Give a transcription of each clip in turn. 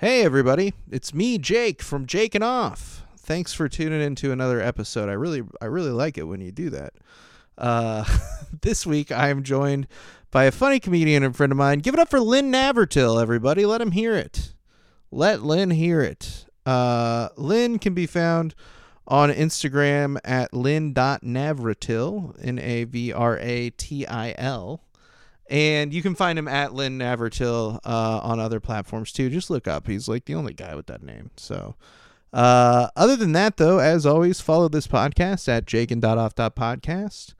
Hey, everybody. It's me, Jake, from Jake and Off. Thanks for tuning in to another episode. I really, I really like it when you do that. Uh, this week, I am joined by a funny comedian and friend of mine. Give it up for Lynn Navratil, everybody. Let him hear it. Let Lynn hear it. Uh, Lynn can be found on Instagram at lynn.navratil, N A V R A T I L. And you can find him at Lynn Navratil uh, on other platforms too. Just look up. He's like the only guy with that name. So, uh, other than that, though, as always, follow this podcast at jakin.off.podcast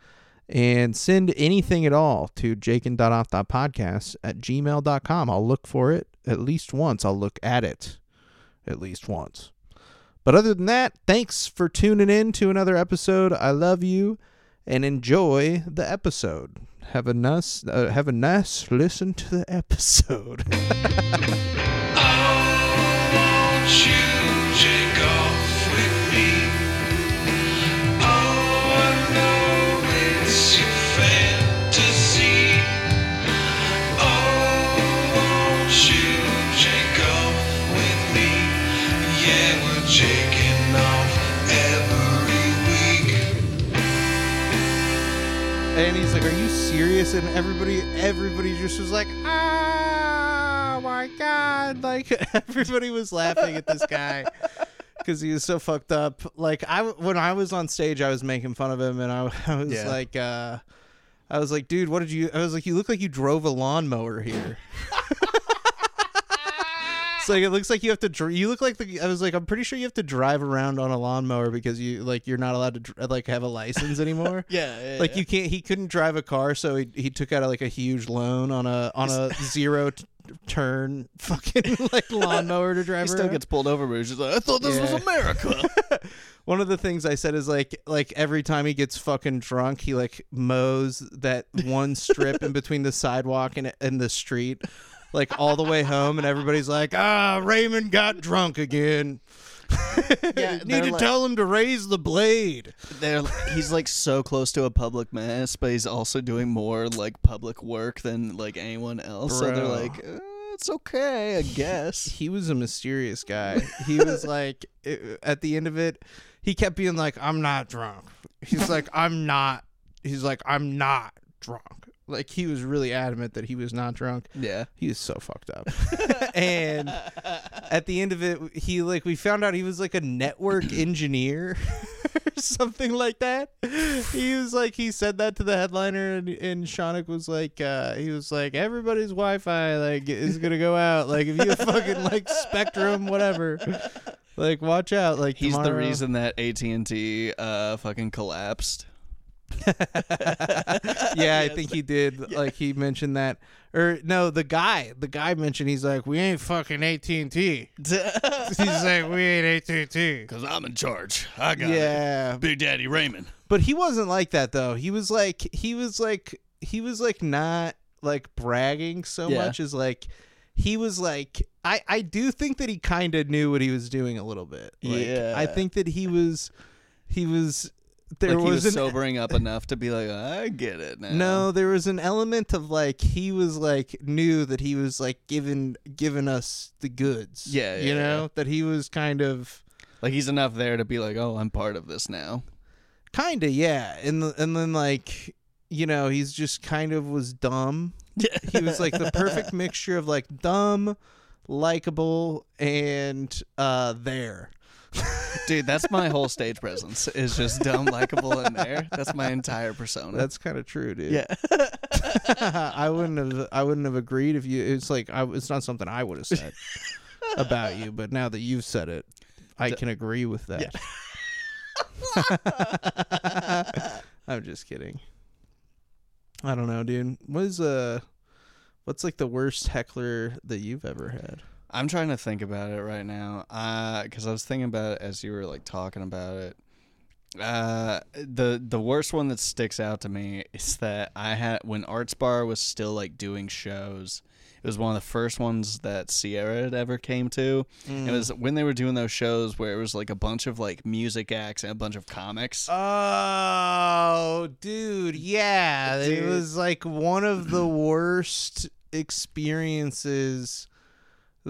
and send anything at all to jakin.off.podcast at gmail.com. I'll look for it at least once. I'll look at it at least once. But other than that, thanks for tuning in to another episode. I love you and enjoy the episode. Have a nice, uh, have a nice listen to the episode. Oh, and he's like, "Are you serious?" And everybody, everybody just was like, "Oh my god!" Like everybody was laughing at this guy because he was so fucked up. Like I, when I was on stage, I was making fun of him, and I, I was Yeah. like, uh, I was like, "Dude, what did you?" I was like, "You look like you drove a lawnmower here." It's like it looks like you have to. Dr- you look like the. I was like, I'm pretty sure you have to drive around on a lawnmower because you like you're not allowed to dr- like have a license anymore. Yeah, like you can't. He couldn't drive a car, so he he took out like a huge loan on a on a zero t- turn fucking like lawnmower to drive. He still around. gets pulled over, but he's just like, I thought this Yeah. was America. One of the things I said is like like every time he gets fucking drunk, he like mows that one strip in between the sidewalk and and the street, like all the way home, and everybody's like, ah, Raymond got drunk again. Yeah, need to like- tell him to raise the blade. They're, he's like so close to a public menace, but he's also doing more like public work than like anyone else. So they're like, uh, it's okay, I guess. He was a mysterious guy. He was like, it- at the end of it, he kept being like, I'm not drunk. He's like, I'm not. He's like, I'm not drunk. Like he was really adamant that he was not drunk. Yeah. He was so fucked up. and at the end of it, he like we found out he was like a network engineer or something like that. He was like he said that to the headliner and and was like uh he was like everybody's Wi-Fi like is going to go out like if you fucking like Spectrum whatever. Like watch out like He's the reason that AT and T uh fucking collapsed. yeah, I think he did. Like he mentioned that, or no, the guy, the guy mentioned he's like, we ain't fucking AT and T. He's like, we ain't AT and T. Cause I'm in charge. I got it. Yeah, Big Daddy Raymond. but he wasn't like that though. He was like, he was like, he was like not like bragging so Yeah. much as like. He was like, I, I do think that he kind of knew what he was doing a little bit. Like, Yeah. I think that he was, he was, there like he was, was an, sobering up enough to be like, I get it now. No, there was an element of like he was like knew that he was like giving giving us the goods. Yeah, you know yeah. that he was kind of Like he's enough there to be like, oh, I'm part of this now. kind of yeah, and the, and then like you know he's just kind of was dumb. Yeah. He was like the perfect mixture of like dumb, likable, and uh there. Dude, that's my whole stage presence. Is just dumb, likable in there. That's my entire persona. That's kind of true, dude. yeah. I wouldn't have I wouldn't have agreed if you. It's like I, it's not something I would have said about you, but now that you've said it, I can agree with that. I'm just kidding. I don't know, dude. What is uh, what's like the worst heckler that you've ever had? I'm trying to think about it right now. Uh, because I was thinking about it as you were like talking about it. Uh, the the worst one that sticks out to me is that I had when Arts Bar was still like doing shows. It was one of the first ones that Sierra had ever came to. It was when they were doing those shows where it was like a bunch of like music acts and a bunch of comics. Oh, dude, yeah. It was like one of the worst experiences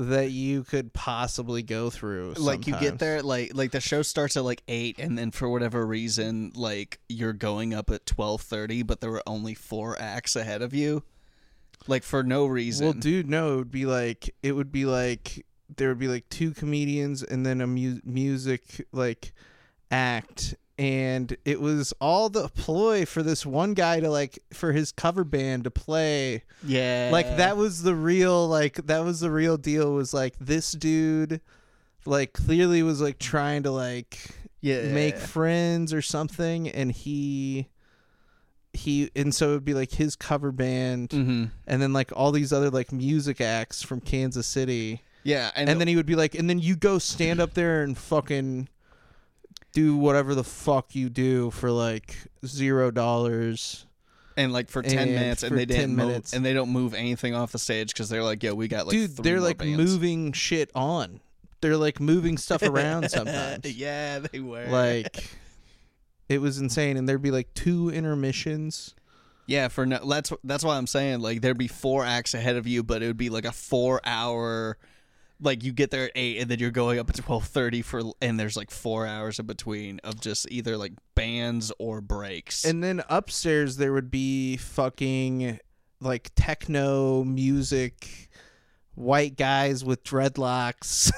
that you could possibly go through. like you get there like like the show starts at like 8 and then for whatever reason like you're going up at 12:30 but there were only 4 acts ahead of you like for no reason Well, dude, no, it would be like it would be like there would be like two comedians and then a mu- music like act and it was all the ploy for this one guy to like for his cover band to play. Yeah. like that was the real like that was the real deal was like this dude like clearly was like trying to like yeah. make friends or something and he he and so it would be like his cover band hmm and then like all these other like music acts from Kansas City. Yeah and, and, then he would be like and then you go stand up there and fucking do whatever the fuck you do for like zero dollars. And like for 10 and minutes and they 10 didn't move and they don't move anything off the stage cuz they're like yo we got like dude three they're like bands. moving shit on. They're like moving stuff around sometimes. Yeah they were. Like it was insane and there'd be like two intermissions. Yeah, for no, that's that's why I'm saying like there'd be four acts ahead of you, but it would be like a four hour. Like you get there at eight, and then you're going up at twelve thirty for, and there's like four hours in between of just either like bands or breaks. and then upstairs there would be fucking like techno music white guys with dreadlocks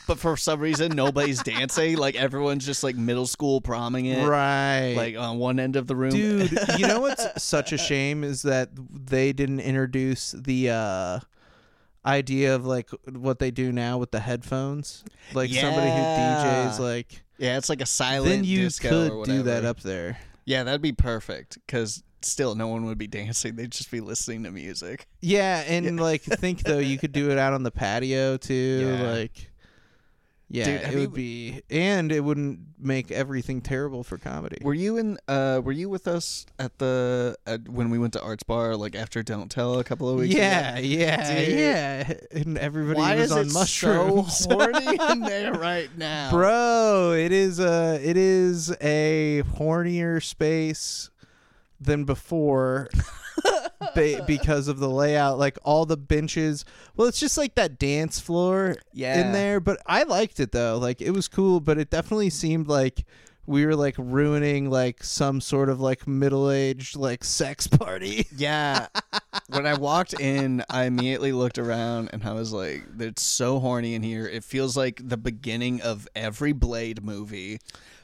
but for some reason, nobody's dancing. Like everyone's just like middle school promming it, right like on one end of the room. dude you know what's such a shame is that they didn't introduce the uh idea of like what they do now with the headphones like somebody who djs like yeah, it's like a silent. then you could do that up there Yeah, that'd be perfect because still no one would be dancing. They'd just be listening to music. Yeah, and like think though you could do it out on the patio too. Yeah. Like yeah, Dude, it you- would be and it wouldn't make everything terrible for comedy. Were you in? Uh, were you with us at the at, when we went to Arts Bar? Like after Don't Tell a couple of weeks. yeah, ago? yeah, Dude. yeah. And everybody Why was is on it mushrooms. so horny in there right now, Bro, it is a it is a hornier space than before ba- because of the layout like all the benches well it's just like that dance floor Yeah. in there but i liked it though like it was cool but it definitely seemed like we were like ruining like some sort of like middle-aged like sex party Yeah. when I walked in, I immediately looked around and I was like, "It's so horny in here. It feels like the beginning of every Blade movie."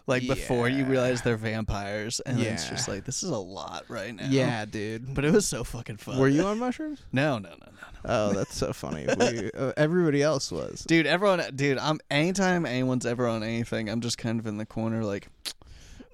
Like before you realize they're vampires, and it's just like this is a lot right now. yeah dude but it was so fucking fun. were you on mushrooms No, no, no, no, no. oh that's so funny we, uh, everybody else was Dude, everyone, dude, I'm anytime anyone's ever on anything, I'm just kind of in the corner, like,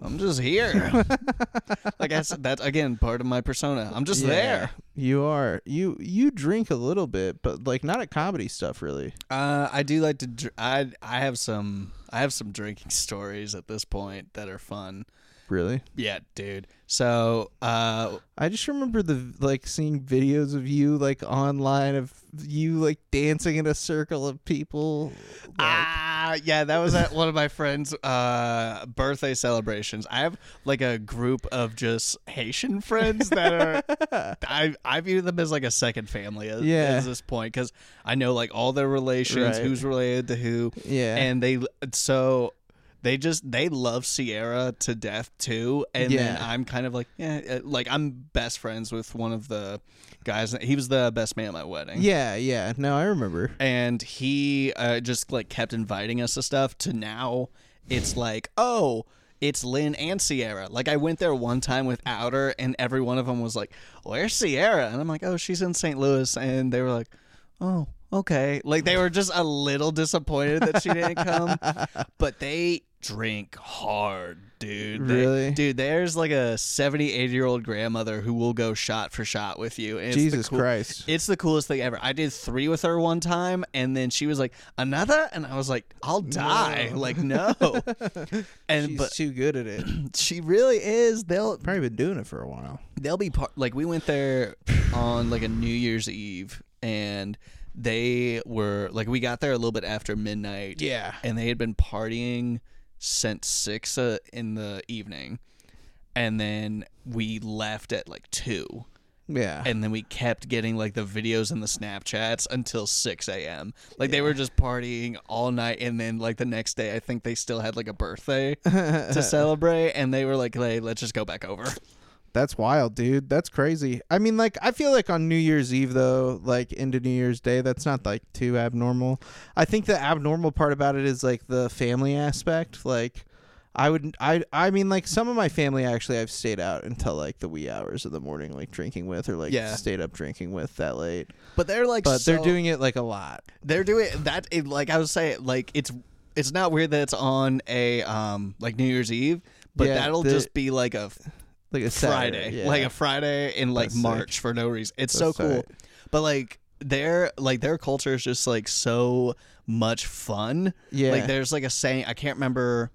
I'm just here. like I said, that's again part of my persona. I'm just Yeah, there. You are. You you drink a little bit, but like not at comedy stuff really. Uh, I do like to. Dr- I I have some. I have some drinking stories at this point that are fun. Really? Yeah, dude. So, uh, I just remember the like seeing videos of you like online of you like dancing in a circle of people. Like, ah, yeah, that was at one of my friends' uh birthday celebrations. I have like a group of just Haitian friends that are. I I view them as like a second family at, Yeah. at this point because I know like all their relations, Right. who's related to who, yeah. and they so they just they love Sierra to death too and then I'm kind of like yeah uh, like I'm best friends with one of the guys he was the best man at my wedding yeah, yeah. No, I remember. and he uh, just like kept inviting us to stuff to now it's like oh it's Lynn and Sierra. Like I went there one time without her, and every one of them was like, "Where's Sierra?" And I'm like, "Oh, she's in St. Louis." And they were like, "Oh, okay." Like they were just a little disappointed that she didn't come, but they drink hard, dude. They- Really? dude. There's like a 78 year old grandmother who will go shot for shot with you. and Jesus cool- Christ. it's the coolest thing ever. I did three with her one time, and then she was like, "Another," and I was like, "I'll die!" No. Like, no. and She's but too good at it. she really is. They'll Probably been doing it for a while. they'll be part. Like we went there on like a New Year's Eve, and they were like we got there a little bit after midnight. Yeah. and they had been partying since six uh, in the evening, and then we left at like two, Yeah. and then we kept getting like the videos and the Snapchats until 6 a.m. Like they were just partying all night, and then like the next day, I think they still had like a birthday to celebrate, and they were like, "Hey, let's just go back over." That's wild, dude. That's crazy. I mean, like, I feel like on New Year's Eve, though, like into New Year's Day, that's not like too abnormal. I think the abnormal part about it is like the family aspect. Like, I would, I, I mean, like some of my family actually, I've stayed out until like the wee hours of the morning, like drinking with, or like Yeah. stayed up drinking with that late. But they're like, But they're so- doing it like a lot. they're doing that. It, like I was saying, like it's it's not weird that it's on a um like New Year's Eve, but Yeah, that'll the- just be like a Like a Friday, yeah. like a Friday in like That's sick. March for no reason. It's That's so cool. But like their like their culture is just like so much fun. Yeah. Like there's like a saying I can't remember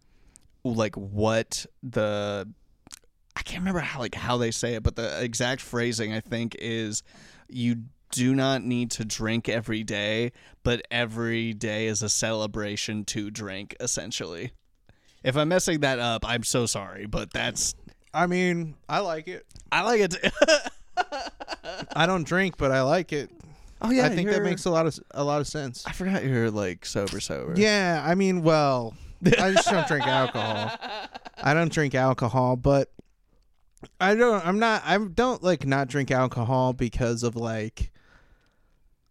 like what the I can't remember how like how they say it, but the exact phrasing I think is you do not need to drink every day, but every day is a celebration to drink essentially. If I'm messing that up, I'm so sorry, but that's I mean, I like it. I like it. I don't drink, but I like it. oh yeah, I think that you're- makes a lot of a lot of sense. I forgot you're like sober sober. Yeah, I mean, well, I just don't drink alcohol. I don't drink alcohol, but I don't. I'm not. I don't like not drink alcohol because of like.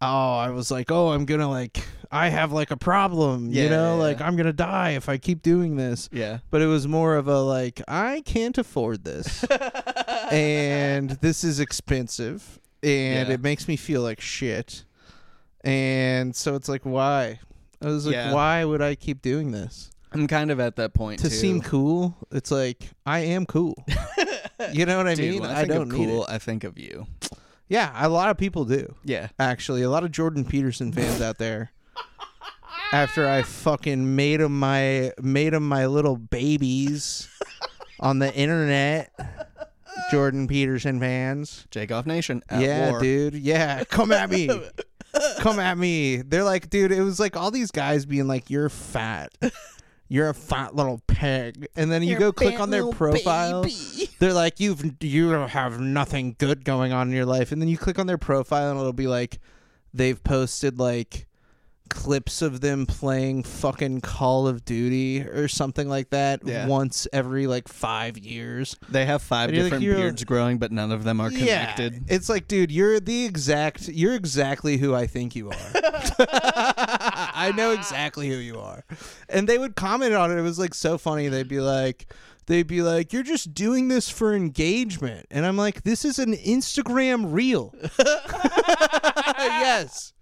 Oh, I was like, oh, I'm gonna like, I have like a problem, you know, yeah, like yeah. I'm gonna die if I keep doing this. Yeah. But it was more of a like, I can't afford this, and this is expensive, and Yeah. it makes me feel like shit, and so it's like, why? I was like, Yeah. why would I keep doing this? I'm kind of at that point to too. seem cool, it's like I am cool. you know what I Dude, mean? I, I, don't of need cool. I think of you. Yeah, a lot of people do. Yeah. Actually, a lot of Jordan Peterson fans out there. After I fucking made them my made 'em my little babies on the internet, Jordan Peterson fans. Jake Off Nation at yeah, war. dude. Yeah, come at me. come at me. They're like, dude, it was like all these guys being like, "You're fat." You're a fat little pig, and then you go click on their profile. They're like, you've you have nothing good going on in your life, and then you click on their profile, and it'll be like, they've posted like clips of them playing fucking Call of Duty or something like that Yeah. once every like five years. They have five you're like, different beards growing, but none of them are connected. Yeah, it's like, dude, you're the exact, you're exactly who I think you are. I know exactly who you are. And they would comment on it. It was like so funny. They'd be like, they'd be like, you're just doing this for engagement. And I'm like, this is an Instagram reel. yes,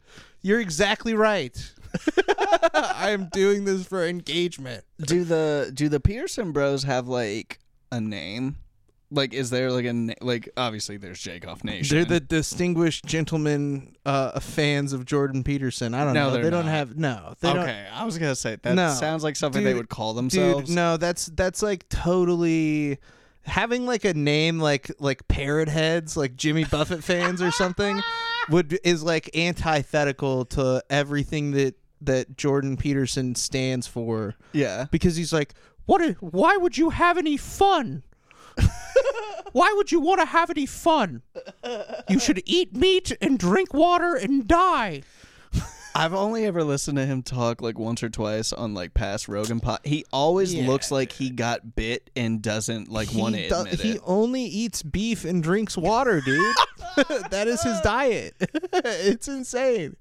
you're exactly right. I am doing this for engagement. Do the do the Pearson Bros have like a name? Like, is there like a na- like? Obviously, there's Jake Off Nation. They're the distinguished gentlemen uh, fans of Jordan Peterson. I don't No, know. they're They don't not. have no. They don't. okay. I was gonna say that No. sounds like something they Dude, would call themselves. Dude, no, that's that's like totally having like a name like like parrot heads, like Jimmy Buffett fans or something, would is like antithetical to everything that that Jordan Peterson stands for Yeah. because he's like, what? why would you have any fun? why would you want to have any fun? You should eat meat and drink water and die. I've only ever listened to him talk like once or twice on like past Rogan pod. He always Yeah. looks like he got bit and doesn't like want to he, do- admit he it. only eats beef and drinks water, dude. that is his diet. it's insane.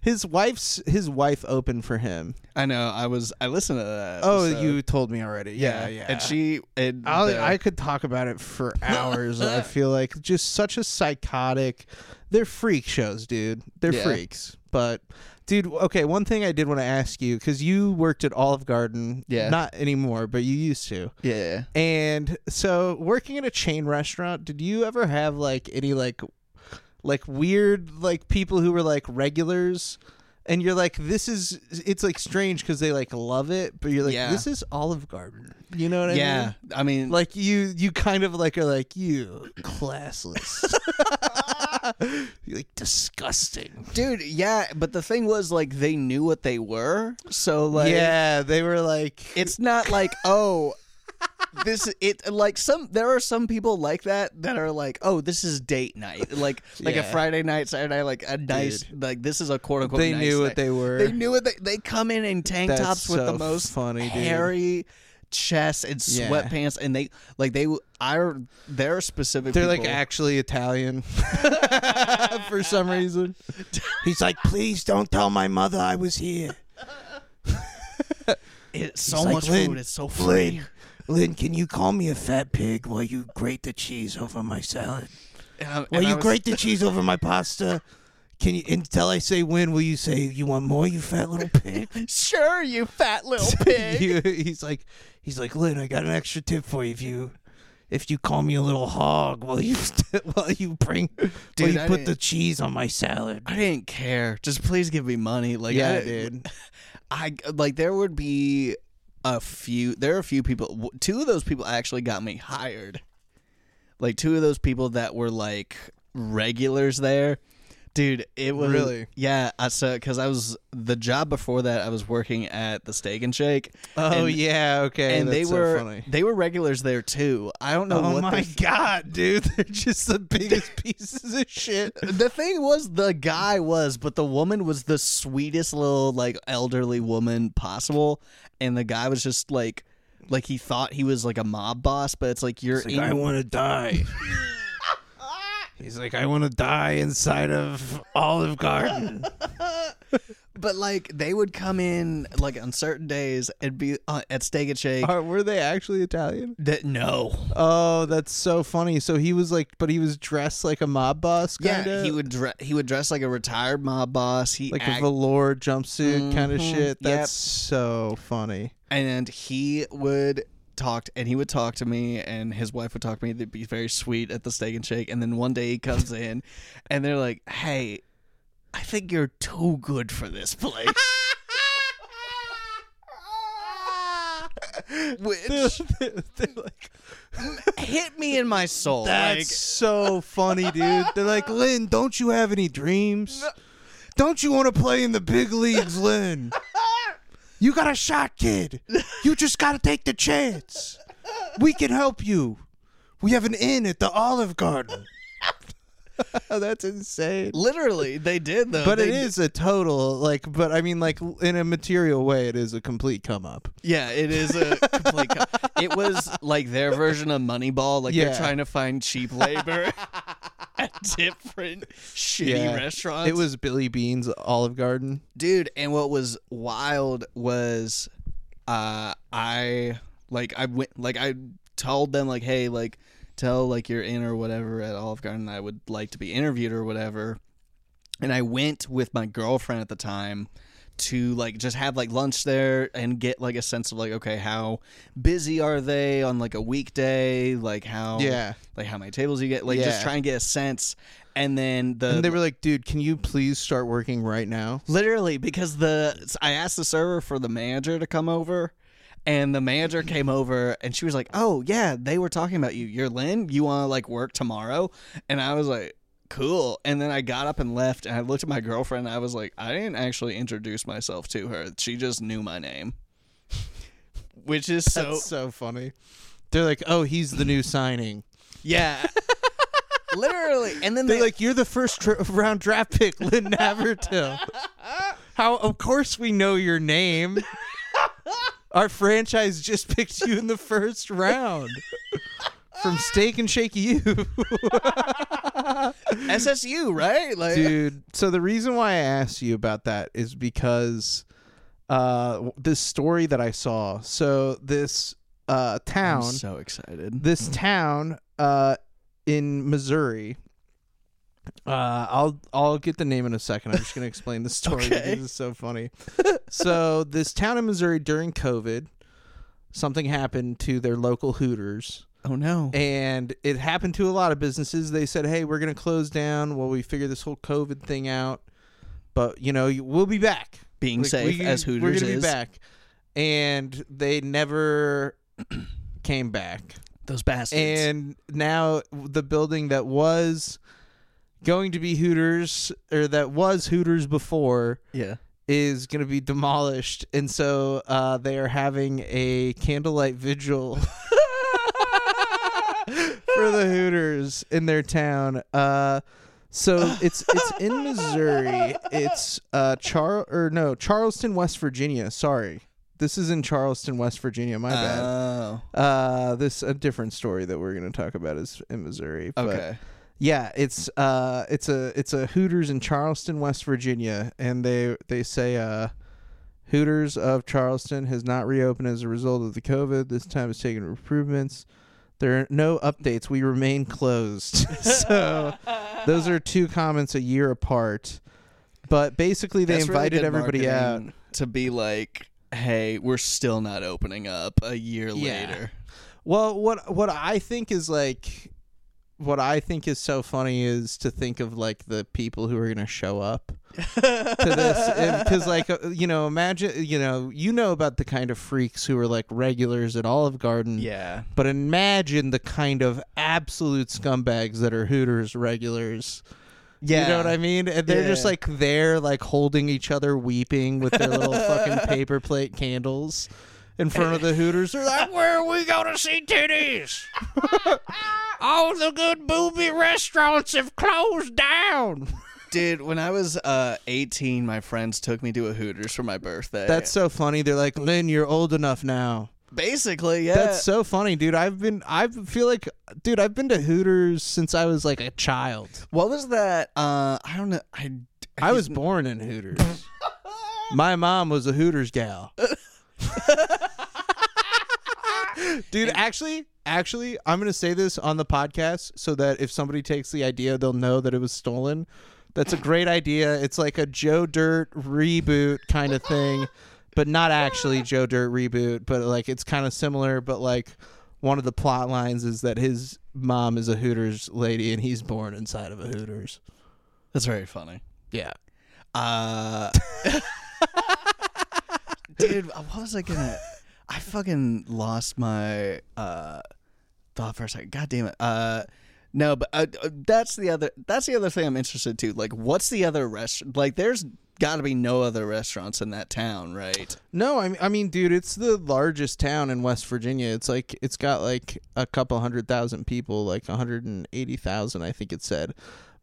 His wife's his wife opened for him. I know. I was. I listened to that. Oh, you told me already. Yeah, yeah. And she. And the- I could talk about it for hours. I feel like just such a psychotic. They're freak shows, dude. They're Yeah. freaks. But, dude, okay. One thing I did want to ask you because you worked at Olive Garden. Yeah. Not anymore, but you used to. yeah. And so, working at a chain restaurant, did you ever have like any like like weird like people who were like regulars? And you're like, this is it's like strange because they like love it, but you're like, Yeah. this is Olive Garden. You know what I mean? Yeah. I mean, Like you, you kind of like are like you classless, like disgusting. dude. Yeah. But the thing was, like, they knew what they were. So, like, yeah, they were like, it's not like, oh, this it like some there are some people like that that are like oh this is date night like like a Friday night Saturday night like a nice like this is a quote unquote They nice knew what night. they were. they knew what they they come in in tank That's tops with the most funny, dude. Hairy chest and Yeah. sweatpants and they like they I there are specific They're like people- actually Italian for some reason. He's like, please don't tell my mother I was here. it's so like, much "Lynn, food it's so free Lynn, can you call me a fat pig while you grate the cheese over my salad? And I- While and I you was- grate the cheese over my pasta? Can you until I say when? Will you say you want more? You fat little pig. sure you fat little pig You- he's like, he's like, Lynn, I got an extra tip for you if you, if you call me a little hog while you while you bring while Dude, you I put didn't- the cheese on my salad. I didn't care. Just please give me money. Like Yeah, I dude. I like there would be a few. There are a few people. w- Two of those people actually got me hired. Like two of those people that were like regulars there. Dude, it was Really? yeah. I so because I was the job before that I was working at the Steak and Shake. Oh and, yeah, okay. and they that's so were funny. they were regulars there too. I don't know Oh what my god, dude! They're just the biggest pieces of shit. The thing was, the guy was, but the woman was the sweetest little like elderly woman possible, and the guy was just like, like he thought he was like a mob boss, but it's like you're in. I want to die. He's like, I want to die inside of Olive Garden. but like they would come in like on certain days and be uh, at Steak and Shake. Are, were they actually Italian? that no, Oh, that's so funny. So he was like, but he was dressed like a mob boss, yeah, kind of. he would dre- he would dress like a retired mob boss. He like act- a velour jumpsuit kind of shit. yep. That's so funny. and he would talk and he would talk to me and his wife would talk to me they'd be very sweet at the steak and shake and then one day he comes in and they're like hey i think you're too good for this place which like, hit me in my soul That's like so funny, dude. They're like, Lynn, don't you have any dreams? Don't you want to play in the big leagues, Lynn? You got a shot, kid. You just got to take the chance. We can help you. We have an inn at the Olive Garden. That's insane. literally they did though But it They- is a total like, but I mean, like in a material way, it is a complete come up. yeah it is a complete co- it was like their version of moneyball like Yeah. they're trying to find cheap labor at different shitty restaurants. It was Billy Beane's Olive Garden. dude and what was wild was uh i like i went like i told them like hey like tell like you're in or whatever at olive garden i would like to be interviewed or whatever. And i went with my girlfriend at the time to like just have like lunch there and get like a sense of like okay how busy are they on like a weekday like how Yeah. like how many tables you get like just Yeah. try and get a sense and then the And they were like, dude, can you please start working right now? Literally, because the I asked the server for the manager to come over, and the manager came over, and she was like, "Oh yeah, they were talking about you. You're Lynn. You want to like work tomorrow?" And I was like, "Cool." And then I got up and left, and I looked at my girlfriend. And I was like, "I didn't actually introduce myself to her. She just knew my name." Which is so That's so funny. They're like, oh, he's the new signing. yeah. Literally, and then They're they like, you're the first tr- round draft pick, Lynn Navratil. How? Of course we know your name. Our franchise just picked you in the first round from Steak and Shake U. SSU, right? Like, Dude, so the reason why I asked you about that is because uh this story that I saw. So this uh I'm town so excited. this town uh in Missouri. Uh, I'll I'll get the name in a second. I'm just gonna explain the story Okay. because it's so funny. so this town in Missouri during COVID, something happened to their local Hooters, Oh no. and it happened to a lot of businesses. They said, "Hey, we're gonna close down while we figure this whole COVID thing out." But you know, we'll be back. Being Like, safe we- as We're Hooters gonna is. be back, and they never came back. Those bastards. And now the building that was going to be Hooters or that was Hooters before yeah. is going to be demolished and so uh, they are having a candlelight vigil for the Hooters in their town. Uh, so it's it's in Missouri. It's uh Char or no Charleston, West Virginia. Sorry, this is in Charleston, West Virginia. My bad. Oh, Uh, this a different story that we're gonna talk about is in Missouri. But okay. yeah, it's uh, it's a it's a Hooters in Charleston, West Virginia, and they they say uh, Hooters of Charleston has not reopened as a result of the COVID. This time has taken improvements. There are no updates. We remain closed. so those are two comments a year apart. But basically, they That's really invited good everybody out. marketing to be like, "Hey, we're still not opening up a year Yeah. later." Well, what what I think is like what I think is so funny is to think of like the people who are going to show up to this because like uh, you know imagine you know you know about the kind of freaks who are like regulars at Olive Garden Yeah. but imagine the kind of absolute scumbags that are Hooters regulars Yeah. you know what I mean and they're just like there like holding each other weeping with their little fucking paper plate candles in front of the Hooters they're like where are we going to see titties all the good booby restaurants have closed down Dude, when I was uh 18, my friends took me to a Hooters for my birthday. That's so funny. They're like, Lynn, you're old enough now. basically, yeah. That's so funny, dude. I've been, I feel like, dude, I've been to Hooters since I was like a child. what was that? Uh, I don't know. I I was born in Hooters. My mom was a Hooters gal. Dude, actually, actually, I'm gonna say this on the podcast so that if somebody takes the idea, they'll know that it was stolen. That's a great idea. It's like a Joe Dirt reboot kind of thing, but not actually Joe Dirt reboot, but like it's kind of similar. But like one of the plot lines is that his mom is a Hooters lady and he's born inside of a Hooters. That's very funny. Yeah. Uh, dude, what was I gonna? I fucking lost my uh thought for a second. God damn it. Uh, no, but uh, uh, that's the other. That's the other thing I'm interested to. Like, what's the other restaurant? Like, there's got to be no other restaurants in that town, right? No, I mean, I mean, dude, it's the largest town in West Virginia. It's like it's got like a couple hundred thousand people, like one hundred and eighty thousand, I think it said.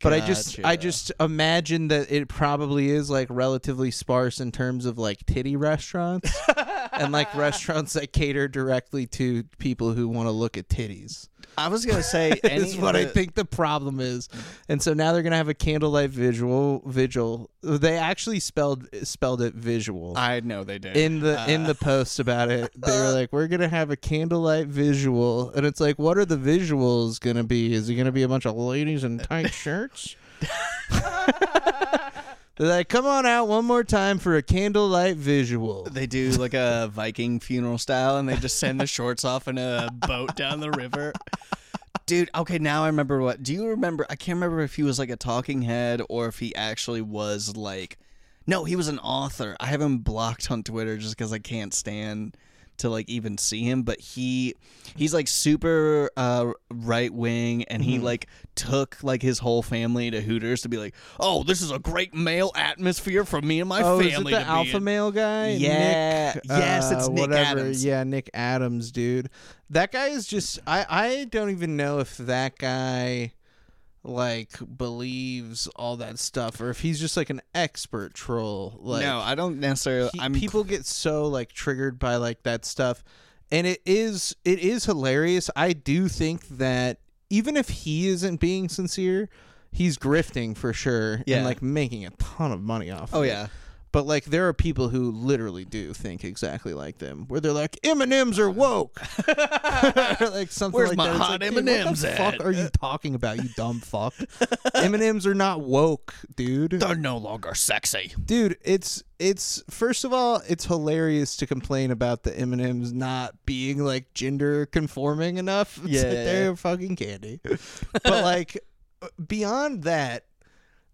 But I just, I just imagine that it probably is like relatively sparse in terms of like titty restaurants and like restaurants that cater directly to people who want to look at titties. I was gonna say any is what I think the problem is, and so now they're gonna have a candlelight visual vigil. They actually spelled spelled it visual. I know they did. In the in Uh, the post about it they were like we're gonna have a candlelight visual. And it's like what are the visuals gonna be? Is it gonna be a bunch of ladies in tight shirts they're like come on out one more time for a candlelight visual They do like a Viking funeral style, and they just send the shorts off in a boat down the river. Dude, okay, now I remember what. Do you remember? I can't remember if he was like a talking head or if he actually was like. No, he was an author. I have him blocked on Twitter just because I can't stand to like even see him. But he he's like super uh, right wing, and he like took like his whole family to Hooters to be like, oh, this is a great male atmosphere for me and my oh is it family. the alpha in." male guy Yeah. Nick, Yes, it's uh, Nick whatever. Adams. yeah Nick Adams dude that guy is just I I don't even know if that guy like believes all that stuff or if he's just like an expert troll like no, I don't necessarily. he- I'm people get so like triggered by like that stuff and it is it is hilarious i do think that even if he isn't being sincere he's grifting for sure Yeah. and like making a ton of money off Oh of it. But like there are people who literally do think exactly like them where they're like m&ms are woke Or, like something Where's like my that. It's hot like, dude, what the M&Ms fuck at? are you talking about you dumb fuck m&ms are not woke dude They're no longer sexy. dude it's it's first of all it's hilarious to complain about the m&ms not being like gender conforming enough Yeah. they're fucking candy but like beyond that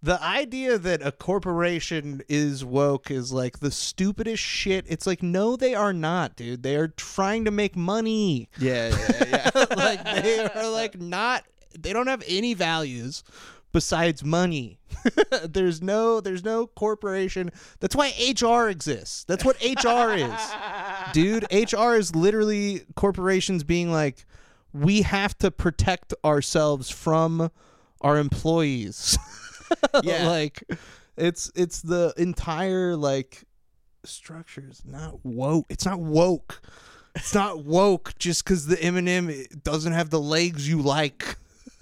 the idea that a corporation is woke is like the stupidest shit. It's like no they are not dude. They are trying to make money. Yeah, yeah, yeah. like they are like not they don't have any values besides money. There's no there's no corporation. That's why hr exists. That's what hr is. Dude hr is literally corporations being like we have to protect ourselves from our employees. Yeah. like it's it's the entire like structure is not woke. It's not woke. It's not woke just because the M&M doesn't have the legs you like.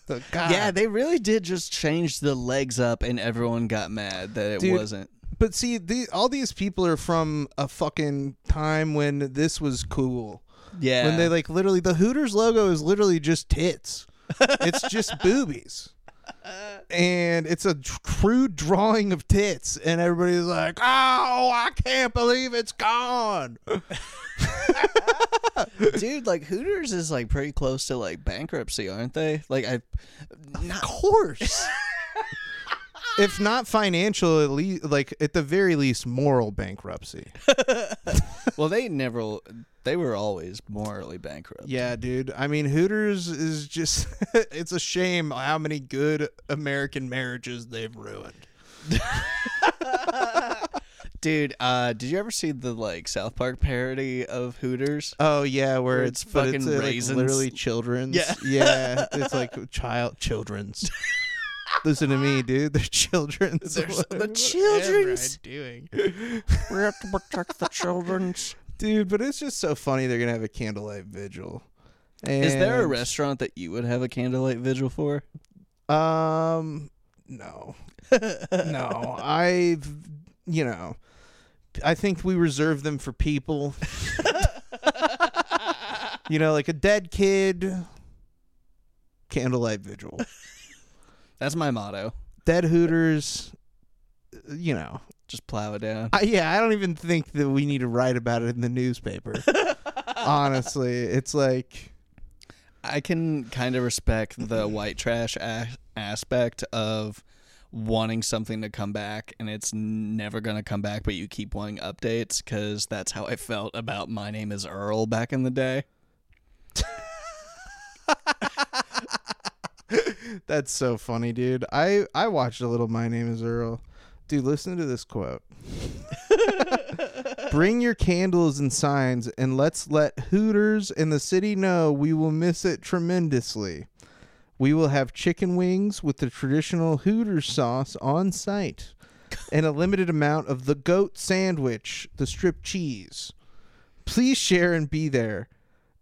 God. Yeah, they really did just change the legs up, and everyone got mad that it Dude, wasn't. But see, the, all these people are from a fucking time when this was cool. Yeah, When they like literally the Hooters logo is literally just tits. it's just boobies. And it's a crude drawing of tits, and everybody's like, "Oh, I can't believe it's gone." dude, like Hooters is like pretty close to like bankruptcy, aren't they? Like I, Of course. if not financial, at least like at the very least moral bankruptcy. well, they never, they were always morally bankrupt. Yeah, dude. I mean, Hooters is just it's a shame how many good American marriages they've ruined. Dude, uh, did you ever see the like South Park parody of Hooters? Oh yeah, where, Where it's, it's but it's fucking uh, like, literally children's. Yeah. yeah. It's like child children's. Listen to me, dude. They're children's. They're so- the children's. I'm doing, We have to protect the children's. dude. But it's just so funny. They're gonna have a candlelight vigil. Is there a restaurant that you would have a candlelight vigil for? Um, no, no. I've, you know, I think we reserve them for people. you know, like a dead kid. Candlelight vigil. That's my motto. Dead Hooters. You know, Just plow it down. I, yeah. I don't even think that we need to write about it in the newspaper. Honestly, it's like. I can kind of respect the white trash a- aspect of wanting something to come back and it's never going to come back, but you keep wanting updates because that's how I felt about My Name is Earl back in the day. That's so funny, dude. I I watched a little My Name is Earl. Dude, listen to this quote. Bring your candles and signs and let's let Hooters and the city know we will miss it tremendously. We will have chicken wings with the traditional Hooters sauce on site and a limited amount of the goat sandwich, the strip cheese. Please share and be there.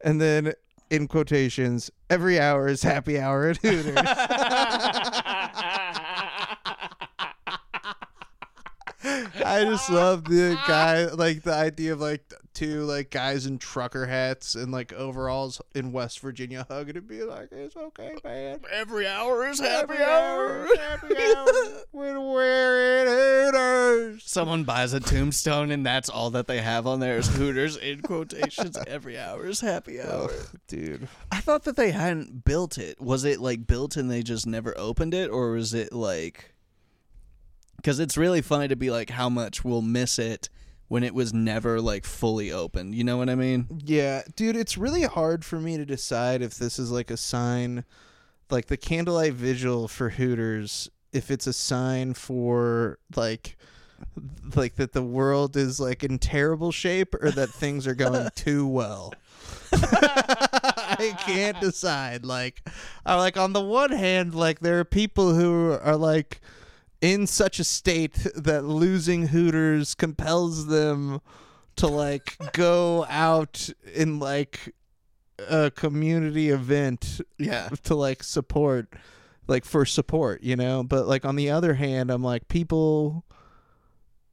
And then in quotations, every hour is happy hour at Hooters. I just love the guy, like the idea of like two like guys in trucker hats and like overalls in West Virginia hugging and be like, "It's okay, man. Every hour is Happy hour, happy hour. We're wearing Hooters." Someone buys a tombstone and that's all that they have on there is Hooters in quotations. Every hour is happy hour. Ugh, dude. I thought that they hadn't built it. Was it like built and they just never opened it, or was it like? Because it's really funny to be like, how much we'll miss it when it was never like fully open. You know what I mean? Yeah, dude, it's really hard for me to decide if this is like a sign, like the candlelight vigil for Hooters, if it's a sign for like, like that the world is like in terrible shape or that things are going too well. I can't decide. Like, I like on the one hand, like there are people who are like in such a state that losing Hooters compels them to like go out in like a community event Yeah. to like support like for support, you know? But like on the other hand, I'm like people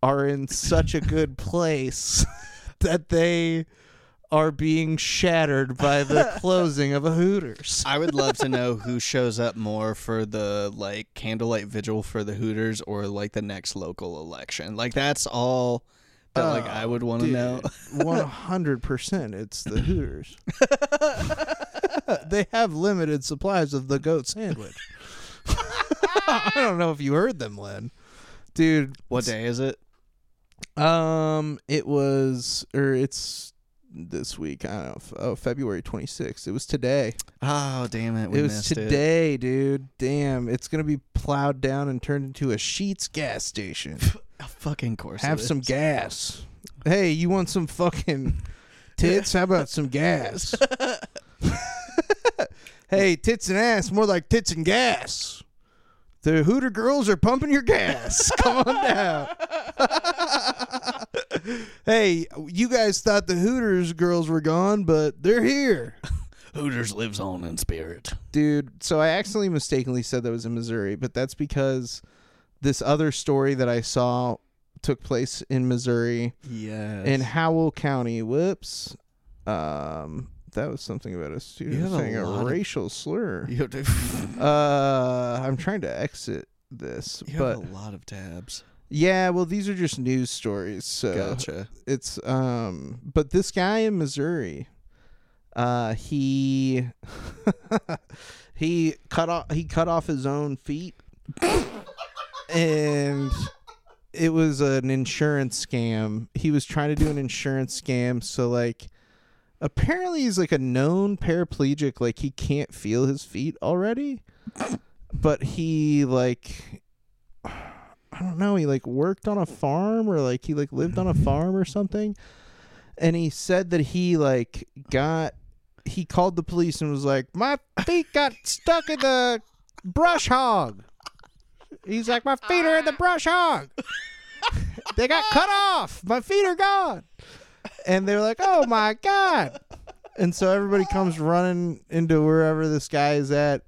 are in such a good place that they are being shattered by the closing of a Hooters. I would love to know who shows up more for the like candlelight vigil for the Hooters or like the next local election. Like that's all that like I would want to know. One hundred percent, it's the Hooters. they have limited supplies of the goat sandwich. I don't know if you heard them, Len. Dude, What day is it? Um, it was, or it's this week. I don't know. Oh, February twenty sixth. It was today. Oh damn it! We it was missed it. today, dude. Damn, it's gonna be plowed down and turned into a Sheetz gas station. Oh, fucking course. Have some gas. Hey, you want some fucking tits? How about some gas? Hey, tits and ass, more like tits and gas. The Hooter girls are pumping your gas. Come on down. hey, you guys thought the Hooters girls were gone, but they're here. Hooters lives on in spirit. Dude, so I accidentally mistakenly said that was in Missouri, but that's because this other story that I saw took place in Missouri Yes. in Howell County. Whoops. Um that was something about a student have a saying a, lot of- racial slur. you have, to, Uh, I'm trying to exit this, you but have a lot of tabs. Yeah, well, these are just news stories, so Gotcha. it's um. But this guy in Missouri, uh, he he cut off he cut off his own feet, and it was an insurance scam. He was trying to do an insurance scam, so like. Apparently he's like a known paraplegic, like he can't feel his feet already. But he like I don't know, he like worked on a farm or like he like lived on a farm or something. And he said that he like got he called the police and was like, My feet got stuck in the brush hog. He's like, My feet are in the brush hog. they got cut off. My feet are gone. And they're like, Oh my God. And so everybody comes running into wherever this guy is at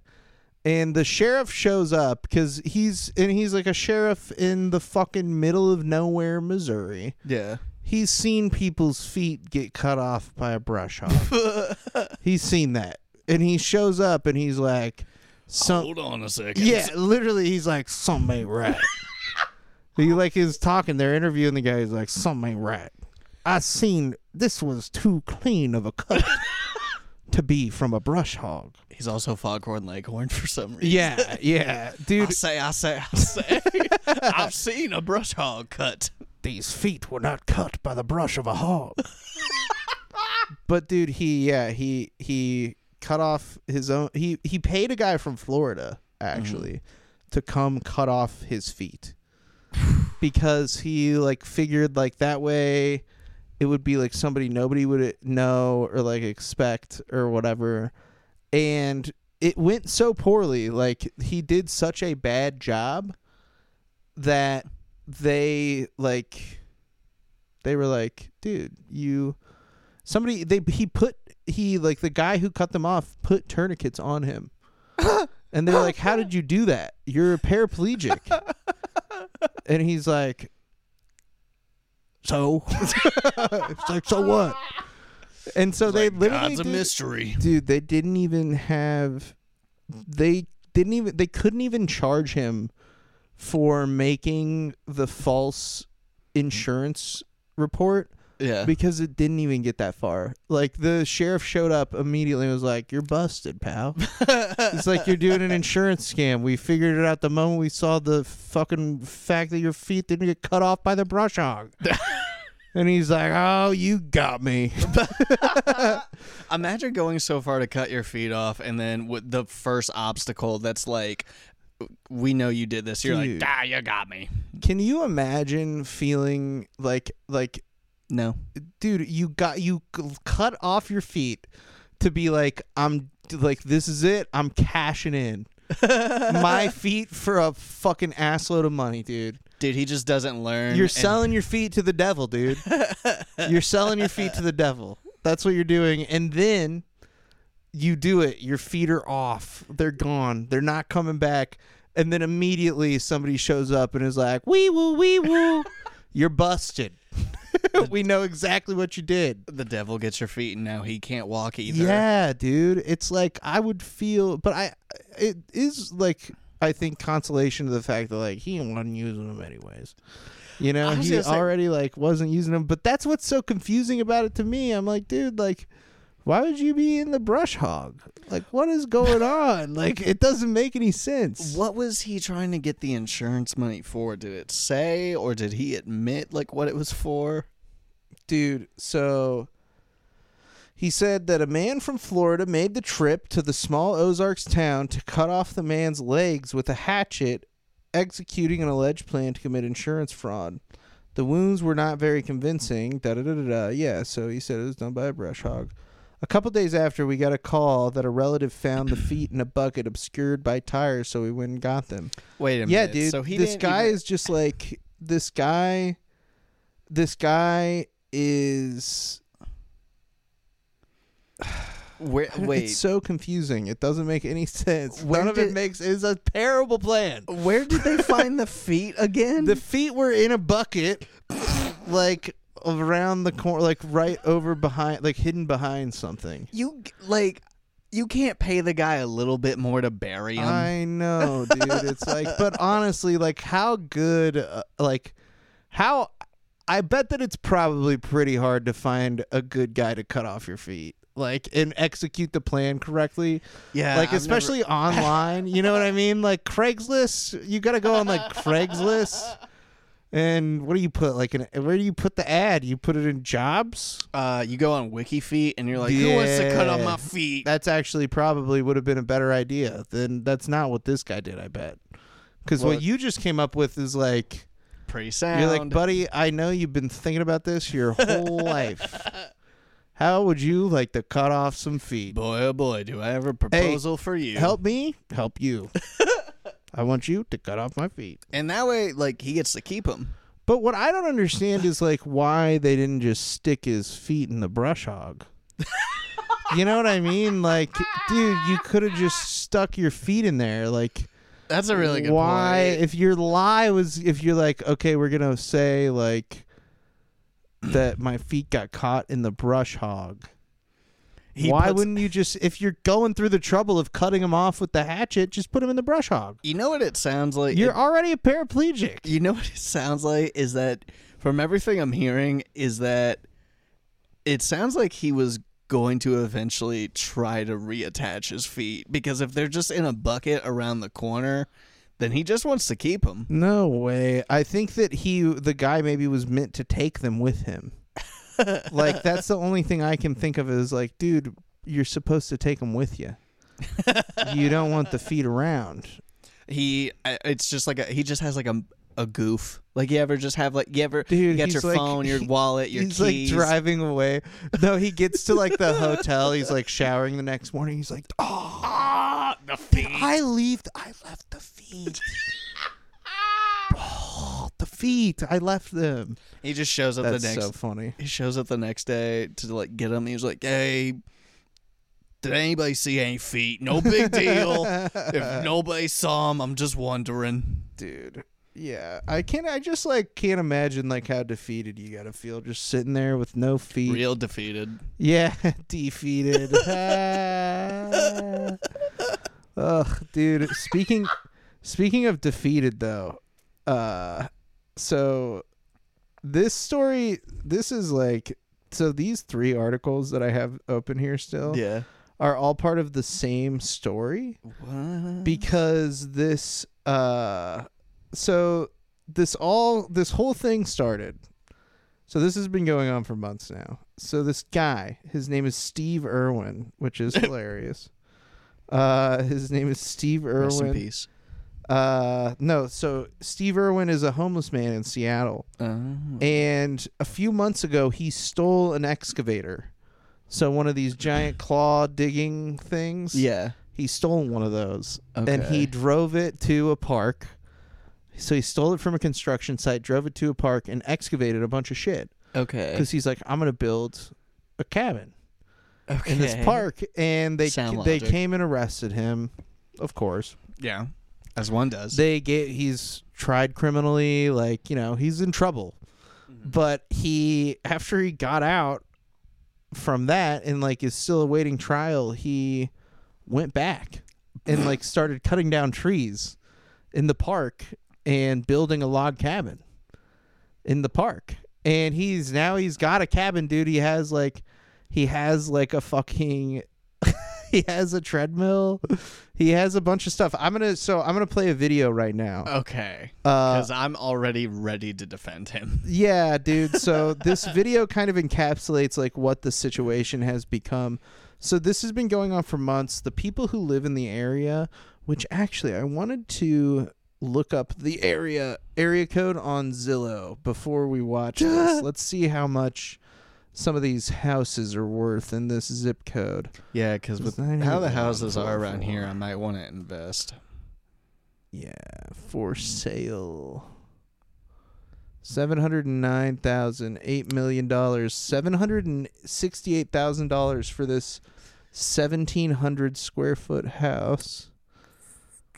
and the sheriff shows up because he's and he's like a sheriff in the fucking middle of nowhere, Missouri. Yeah. He's seen people's feet get cut off by a brush hog. he's seen that, and he shows up and he's like, "Some Hold on a second. yeah, literally, he's like, something ain't right." he like is talking. They're interviewing the guy. He's like, something ain't right. I seen this was too clean of a cut to be from a brush hog. He's also Foghorn Leghorn for some reason. Yeah, yeah, I dude. say, I say, I say. I've seen a brush hog cut. these feet were not cut by the brush of a hog. but dude, he yeah, he he cut off his own he he paid a guy from Florida actually mm-hmm. to come cut off his feet. because he like figured like that way it would be like somebody nobody would know or like expect or whatever. And it went so poorly. Like he did such a bad job that they like they were like, dude, you somebody they he put he like the guy who cut them off put tourniquets on him. and they're like, How did you do that? You're a paraplegic. and he's like So it's like, so what? And so they literally God's a did- mystery. dude they didn't even have they didn't even they couldn't even charge him for making the false insurance report Yeah. because it didn't even get that far like the sheriff showed up immediately and was like you're busted pal it's like you're doing an insurance scam we figured it out the moment we saw the fucking fact that your feet didn't get cut off by the brush hog and he's like oh you got me Imagine going so far to cut your feet off, and then with the first obstacle that's like, we know you did this. You're Dude. like, ah, you got me. Can you imagine feeling like like No. dude, you got you cut off your feet to be like I'm like this is it. I'm cashing in. My feet for a fucking assload of money, dude. Dude, he just doesn't learn. You're and- selling your feet to the devil, dude. you're selling your feet to the devil. That's what you're doing. And then you do it. Your feet are off. They're gone. They're not coming back. And then immediately somebody shows up and is like, wee woo, wee woo. you're busted. we know exactly what you did. the devil gets your feet, and now he can't walk either. Yeah, dude. It's like I would feel, but I, it is like I think consolation to the fact that like he wasn't using them anyways. You know, he gonna say- already like wasn't using them. But that's what's so confusing about it to me. I'm like, dude, like, why would you be in the brush hog? Like, what is going on? Like, it doesn't make any sense. What was he trying to get the insurance money for? Did it say, or did he admit like what it was for? dude so he said that a man from Florida made the trip to the small Ozarks town to cut off the man's legs with a hatchet, executing an alleged plan to commit insurance fraud. The wounds were not very convincing. Da da da da. Yeah, so he said it was done by a brush hog. A couple days after, we got a call that a relative found the feet in a bucket obscured by tires, so we went and got them. Wait a minute. Yeah, minute. dude. So he this didn't guy even- is just like this guy. This guy is. Where, I don't- wait. It's so confusing. It doesn't make any sense. Where None of it did- makes. It's a terrible plan. where did they find the feet again? The feet were in a bucket, like around the corner, like right over behind, like hidden behind something. you like you can't pay the guy a little bit more to bury him. I know, dude. It's like, but honestly, like, how good, uh, like, how. I bet that it's probably pretty hard to find a good guy to cut off your feet, like, and execute the plan correctly. yeah, like, I've especially online. You know what I mean? Like Craigslist, you got to go on like Craigslist. And what do you put? Like, an, where do you put the ad? You put it in jobs. Uh, you go on WikiFeet and you're like, who wants to cut off my feet? That's actually probably would have been a better idea. Then that's not what this guy did. I bet. Because Well- what you just came up with is like Pretty sound. you're like, buddy. I know you've been thinking about this your whole life. How would you like to cut off some feet? boy, oh boy, do I have a proposal for you? Help me, help you. I want you to cut off my feet. And that way, like, he gets to keep them. But what I don't understand is like why they didn't just stick his feet in the brush hog. you know what I mean? Like, dude, you could have just stuck your feet in there. Like, That's a really good why? point. If your lie was, if you're like, okay, we're gonna say like that my feet got caught in the brush hog. He why puts- wouldn't you just, if you're going through the trouble of cutting him off with the hatchet, just put him in the brush hog? You know what it sounds like? You're It- already a paraplegic. you know what it sounds like is that from everything I'm hearing is that it sounds like he was going to eventually try to reattach his feet because if they're just in a bucket around the corner, then he just wants to keep them. No way. I think that he, the guy, maybe was meant to take them with him. Like that's the only thing I can think of is like, dude, you're supposed to take them with you. you don't want the feet around. He it's just like a, he just has like a a goof. Like you ever just have like you ever Dude, you he's your like- phone, your wallet, your he's keys. like driving away. No, he gets to like the hotel. He's like showering the next morning. He's like, oh, Ah, the feet. I leave. I left the feet. the feet. I left them. He just shows up That's the next so funny. he shows up the next day to like get him. He was like, "Hey, did anybody see any feet? No big deal. if nobody saw him, I'm just wondering." dude yeah i can't i just like can't imagine like how defeated you gotta feel just sitting there with no feet Real defeated. yeah defeated ugh dude speaking speaking of defeated though uh so this story this is like so these three articles that i have open here still Yeah. are all part of the same story What? because this uh so this all this whole thing started so this has been going on for months now so this guy his name is steve irwin which is hilarious uh his name is steve Rest in irwin peace. Uh no so steve irwin is a homeless man in seattle Oh. and a few months ago he stole an excavator so one of these giant claw digging things yeah. he stole one of those and he drove it to a park. So he stole it from a construction site, drove it to a park, and excavated a bunch of shit Okay. because he's like, I'm gonna build a cabin okay. in this park, and they Sound they logic. came and arrested him. Of course, Yeah. As one does. they get he's tried criminally, like you know he's in trouble, Mm-hmm. but he after he got out from that and like is still awaiting trial, he went back and like started cutting down trees in the park and building a log cabin in the park. And he's now he's got a cabin, dude. He has like he has like a fucking he has a treadmill. He has a bunch of stuff. I'm gonna so I'm gonna play a video right now. okay. Uh, Because I'm already ready to defend him. yeah, dude. So this video kind of encapsulates like what the situation has become. So this has been going on for months. The people who live in the area, which actually I wanted to look up the area area code on Zillow before we watch this. Let's see how much some of these houses are worth in this zip code. Yeah, because with how the houses are around here. I might want to invest. Yeah, for sale. Seven hundred and nine thousand eight million dollars. Seven hundred and sixty-eight thousand dollars for this seventeen hundred square foot house.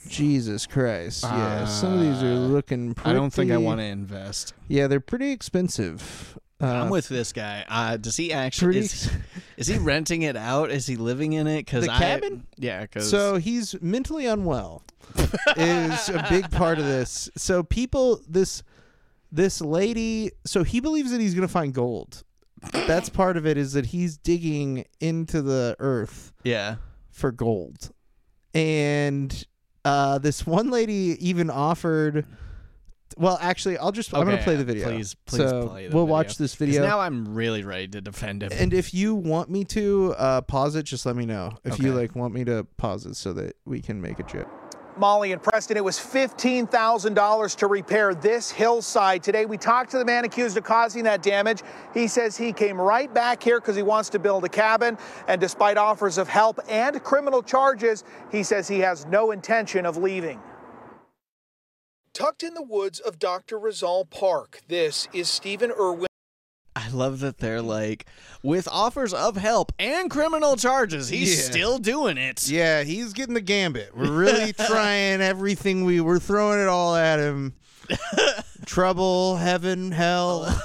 Jesus Christ! Yeah, some of these are Uh, looking. Pretty, I don't think I want to invest. Yeah, they're pretty expensive. Uh, I'm with this guy. Uh, does he actually? pretty. Is, is he renting it out? Is he living in it? Cause The cabin? Yeah, because So he's mentally unwell is a big part of this. So people this this lady so he believes that he's going to find gold. That's part of it is that he's digging into the earth yeah, for gold. And uh this one lady even offered well, actually, I'll just I'm going to play the video. please- please so play the we'll video. watch this video. now I'm really ready to defend him. and if you want me to uh, pause it, just let me know. If you like want me to pause it so that we can make a joke. Molly and Preston, it was $15,000 to repair this hillside. Today, we talked to the man accused of causing that damage. He says he came right back here because he wants to build a cabin. And despite offers of help and criminal charges, he says he has no intention of leaving. Tucked in the woods of Dr. Rizal Park, this is Stephen Irwin. I love that they're like, with offers of help and criminal charges, he's Yeah. still doing it. Yeah, he's getting the gambit. We're really trying everything. We we're throwing it all at him. Trouble, heaven, hell,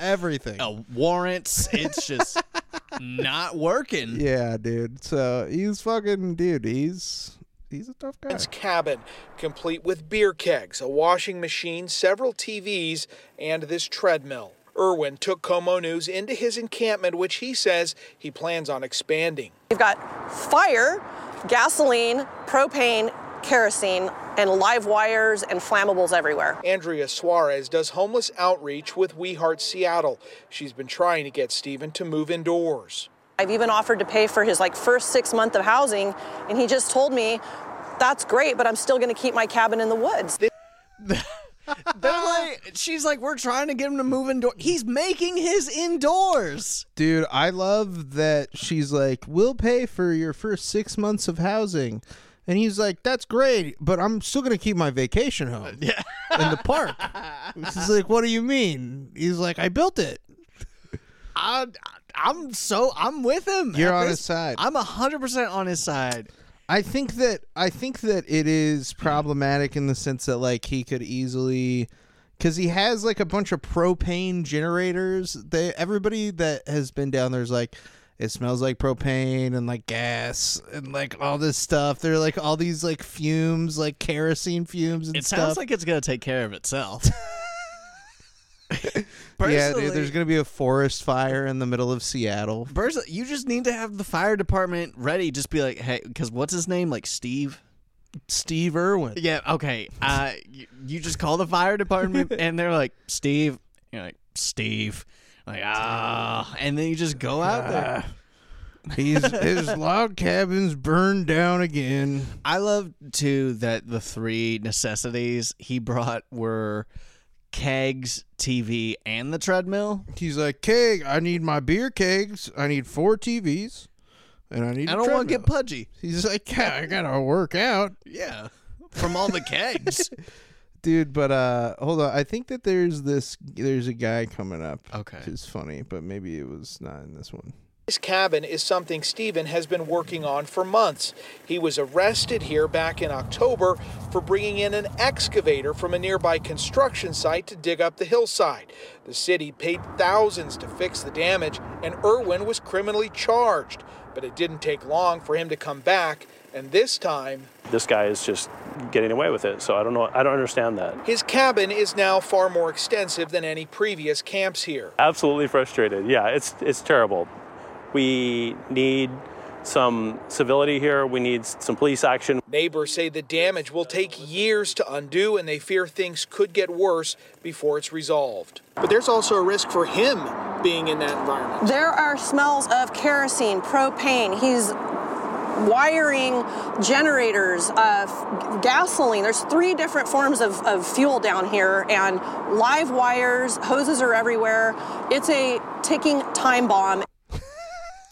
everything. Uh, warrants. It's just not working. Yeah, dude. So he's fucking dude. He's he's a tough guy. cabin, complete with beer kegs, a washing machine, several TVs, and this treadmill. Irwin took KOMO News into his encampment, which he says he plans on expanding. We've got fire, gasoline, propane, kerosene, and live wires and flammables everywhere. Andrea Suarez does homeless outreach with We Heart Seattle. She's been trying to get Stephen to move indoors. I've even offered to pay for his like first six month of housing, and he just told me, "That's great, but I'm still going to keep my cabin in the woods." They're like, she's like, we're trying to get him to move indoors. He's making his indoors. Dude, I love that she's like, "We'll pay for your first six months of housing," and he's like, "That's great, but I'm still gonna keep my vacation home Yeah. in the park." She's like, "What do you mean?" He's like, "I built it." I, I'm so I'm with him. You're on his side. I'm hundred percent on his side. I think that I think that it is problematic in the sense that like he could easily because he has like a bunch of propane generators. They everybody that has been down there is like it smells like propane and like gas and like all this stuff. They're like all these like fumes, like kerosene fumes and It stuff. sounds like it's gonna take care of itself. yeah, dude. There's gonna be a forest fire in the middle of Seattle. Personally, you just need to have the fire department ready. Just be like, hey, because what's his name? Like Steve. Steve Irwin. Yeah. Okay. Uh, you, you just call the fire department, and they're like, Steve. You're like Steve. Like ah, and then you just go out there. He's his log cabin's burned down again. I love too that the three necessities he brought were kegs, TV, and the treadmill. He's like, keg, I need my beer kegs. I need four TVs. And I need I don't want to get pudgy. He's like, yeah, I gotta work out. Yeah, from all the kegs. Dude, but uh hold on. I think that there's this there's a guy coming up. Okay. It's funny, but maybe it was not in this one. This cabin is something Stephen has been working on for months. He was arrested here back in October for bringing in an excavator from a nearby construction site to dig up the hillside. The city paid thousands to fix the damage, and Irwin was criminally charged. But it didn't take long for him to come back, and this time, this guy is just getting away with it. So I don't know. I don't understand that. his cabin is now far more extensive than any previous camps here. Absolutely frustrated. Yeah, it's it's terrible. We need some civility here. We need some police action. Neighbors say the damage will take years to undo and they fear things could get worse before it's resolved. But there's also a risk for him being in that environment. There are smells of kerosene, propane. He's wiring generators, uh, gasoline. There's three different forms of, of fuel down here, and live wires, hoses are everywhere. It's a ticking time bomb.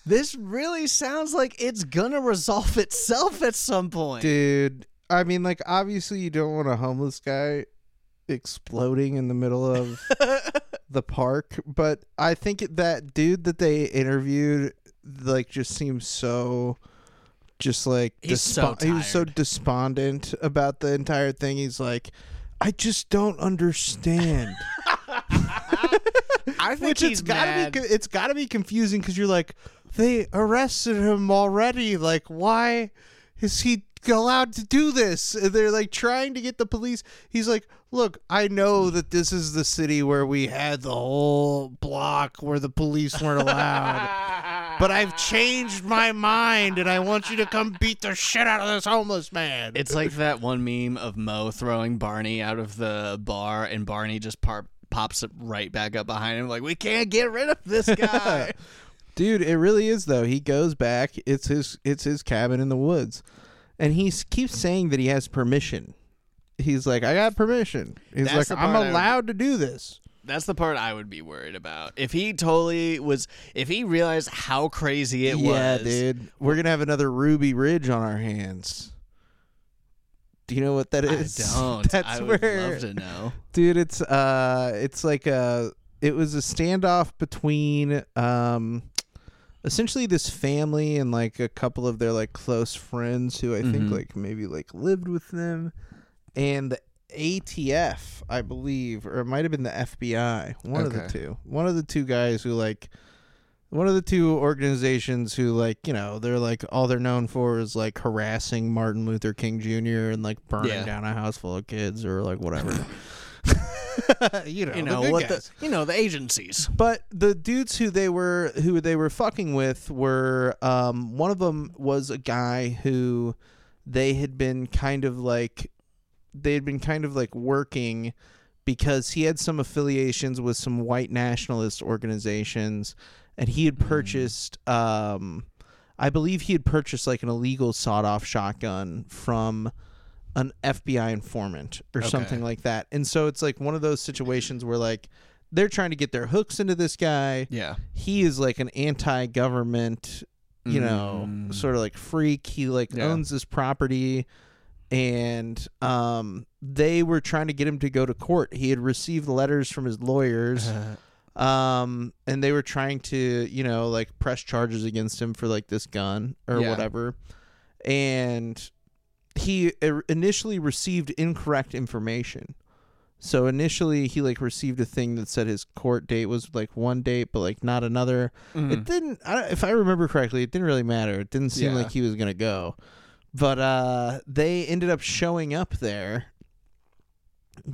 This really sounds like it's gonna resolve itself at some point. Dude, I mean, like, obviously, you don't want a homeless guy exploding in the middle of the park, but I think that dude that they interviewed, like, just seems so. Just like He's so he was so despondent about the entire thing. He's like, I just don't understand. I think Which he's it's gotta mad. be it's gotta be confusing because you're like they arrested him already. Like why is he allowed to do this? And they're like trying to get the police. He's like, look, I know that this is the city where we had the whole block where the police weren't allowed. But I've changed my mind, and I want you to come beat the shit out of this homeless man. It's like that one meme of Moe throwing Barney out of the bar, and Barney just par- pops it right back up behind him, like we can't get rid of this guy. Dude, it really is though. He goes back. It's his it's his cabin in the woods, and he keeps saying that he has permission. He's like, I got permission. He's That's like, the I'm part I would- allowed to do this. That's the part I would be worried about. If he totally was, if he realized how crazy it yeah, was, dude. We're gonna have another Ruby Ridge on our hands. Do you know what that is? I don't. That's I would where, love to know. dude. It's uh, it's like a. It was a standoff between um, essentially this family and like a couple of their like close friends who I think Mhm. like maybe like lived with them, and the ATF, I believe, or it might have been the FBI. One of the two. One of the two guys who like. One of the two organizations who, like, you know, they're like all they're known for is like harassing Martin Luther King Jr. and like burning Yeah. down a house full of kids or like whatever. you know, You know good what guys. the you know the agencies. But the dudes who they were who they were fucking with were um one of them was a guy who they had been kind of like they had been kind of like working because he had some affiliations with some white nationalist organizations and he had purchased um I believe he had purchased like an illegal sawed-off shotgun from an FBI informant or something like that. And so it's like one of those situations where like they're trying to get their hooks into this guy. Yeah. He is like an anti-government, you know, Mm. sort of like freak. He like Yeah. owns this property and um they were trying to get him to go to court. He had received letters from his lawyers um and they were trying to you know like press charges against him for like this gun or Yeah. whatever and he er- initially received incorrect information so initially he like received a thing that said his court date was like one date but like not another Mm-hmm. it didn't I, don't- if i remember correctly it didn't really matter it didn't seem Yeah. like he was gonna go but uh they ended up showing up there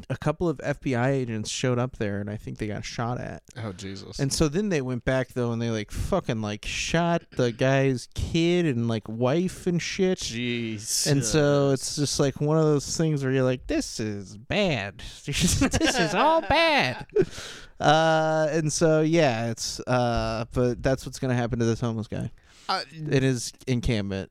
a couple of FBI agents showed up there and I think they got shot at. Oh Jesus. And so then they went back though and they like fucking like shot the guy's kid and like wife and shit. Jeez. And so it's just like one of those things where you're like, this is bad. this is all bad. Uh, and so yeah, it's uh, but that's what's gonna happen to this homeless guy. Uh, It is encampment.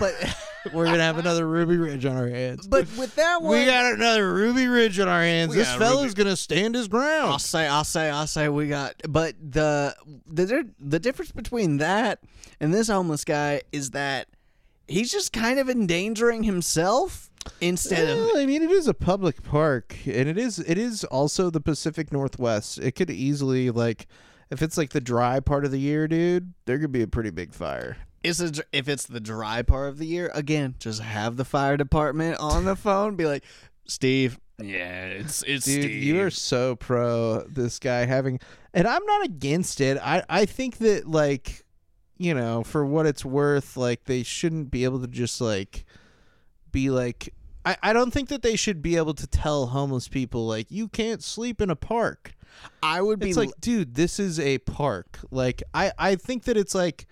but We're gonna have another Ruby Ridge on our hands. but with that one, we got another Ruby Ridge on our hands. This got a fella's gonna stand his ground. I'll say, I'll say, I'll say, we got. But the the the difference between that and this homeless guy is that he's just kind of endangering himself instead of. I mean, it is a public park, and it is it is also the Pacific Northwest. It could easily like, if it's like the dry part of the year, dude, there could be a pretty big fire. Is it, if it's the dry part of the year again? Just have the fire department on the phone. Be like, Steve. Yeah, it's it's Dude, Steve. you are so pro this guy having, and I'm not against it. I I think that like, you know, for what it's worth, like they shouldn't be able to just like, be like. I, I don't think that they should be able to tell homeless people like you can't sleep in a park. I would be It's like, dude, this is a park. Like, I, I think that it's like,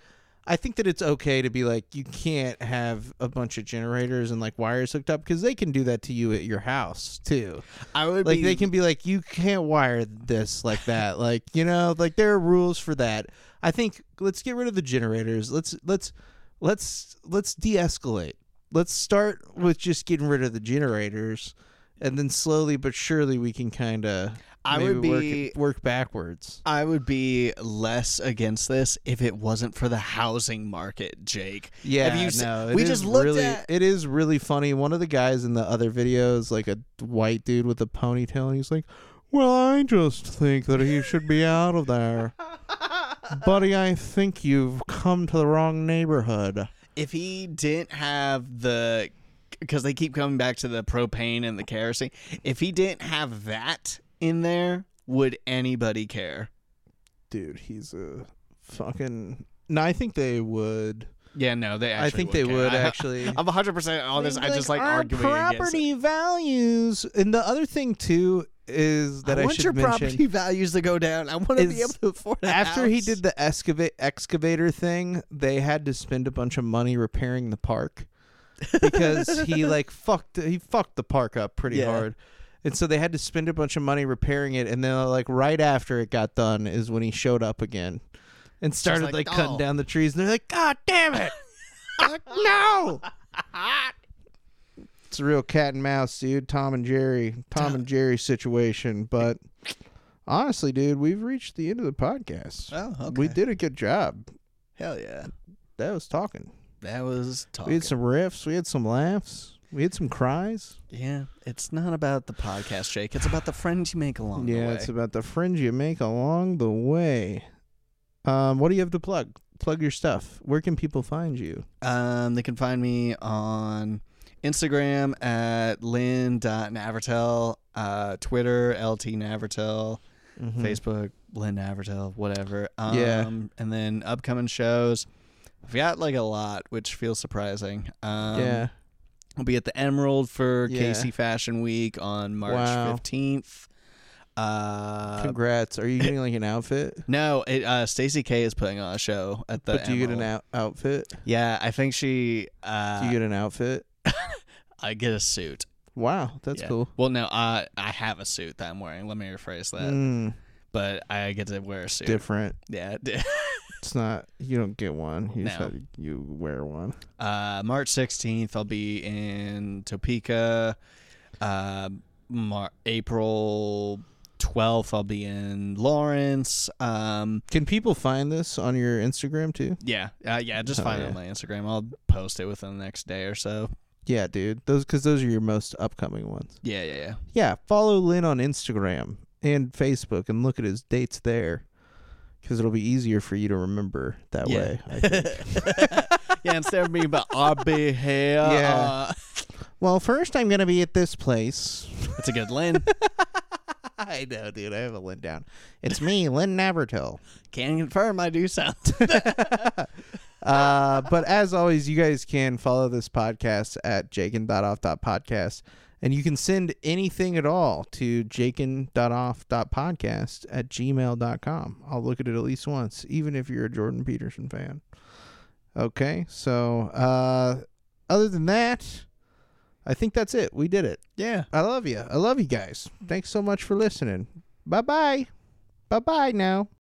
I think that it's okay to be like, you can't have a bunch of generators and like wires hooked up because they can do that to you at your house too. I would Like, be, they can be like, you can't wire this like that. like, you know, like there are rules for that. I think let's get rid of the generators. Let's let's let's let's de-escalate. Let's start with just getting rid of the generators, and then slowly but surely we can kind of I Maybe would be- it- work backwards. I would be less against this if it wasn't for the housing market, Jake. Yeah, Have you se- no, we just looked really, at It is really funny. One of the guys in the other videos, like a white dude with a ponytail, and he's like, "Well, I just think that he should be out of there, buddy. I think you've come to the wrong neighborhood." if he didn't have the because they keep coming back to the propane and the kerosene. If he didn't have that in there, would anybody care? Dude, he's a fucking. No, I think they would. Yeah, no, they. Actually I think they care. would I- actually. I'm 100 percent on this. I just like our arguing against it. property values. And the other thing too is that I, want should your mention. be values to go down. I want to be able to afford after he did the excavate excavator thing, they had to spend a bunch of money repairing the park because he like fucked he fucked the park up pretty Yeah. hard. And so they had to spend a bunch of money repairing it and then uh, like right after it got done is when he showed up again and started like, like, cutting "Oh." down the trees and they're like god damn it. Like, no. It's a real cat and mouse, dude. Tom and Jerry, Tom and Jerry situation, but honestly, dude, we've reached the end of the podcast. Oh, We did a good job. Hell yeah, That was talking. that was talking. We had some riffs. We had some laughs. We had some cries. yeah, it's not about the podcast, Jake. It's about the friends you make along the way. yeah, it's about the friends you make along the way. Um, what do you have to plug? Plug your stuff. Where can people find you? Um, they can find me on Instagram at lynn.navratil, uh, Twitter, LT Navratil, Mhm. Facebook, Lynn Navratil, whatever. Um, Yeah. And then upcoming shows. I've got like a lot, which feels surprising. Um, yeah. I'll be at the Emerald for Yeah. KC Fashion Week on March Wow. 15th. Uh, Congrats. Are you getting like an outfit? no, it, uh, Stacey K is putting on a show at the but do you get an out- outfit? Yeah, I think she. Uh, Do you get an outfit? I get a suit. Wow, that's Yeah. cool. Well, no, uh, I have a suit that I'm wearing. Let me rephrase that. Mm, But I get to wear a suit. different. Yeah. It's not. You don't get one. You No. you wear one. uh, March 16th, I'll be in Topeka. Uh, Mar- April 12th, I'll be in Lawrence. Um, Can people find this on your Instagram too? yeah, uh, yeah. Just Oh, find it on my Instagram. I'll post it within the next day or so. Yeah, dude. Those because those are your most upcoming ones. Yeah, yeah, yeah. Yeah, follow Lynn on Instagram and Facebook and look at his dates there, because it'll be easier for you to remember that Yeah. way. I think. yeah, instead of me, but I'll be here. Yeah. Uh, well, first I'm gonna be at this place. that's a good Lynn. I know, dude. I have a Lynn down. It's me, Lynn Navratil. Can confirm I do sound. Uh, but as always, you guys can follow this podcast at jakin.off.podcast. And you can send anything at all to jakin.off.podcast at gmail.com. I'll look at it at least once, even if you're a Jordan Peterson fan. Okay, so uh, other than that, I think that's it. We did it. yeah. I love you. I love you guys. Thanks so much for listening. Bye bye. Bye bye now.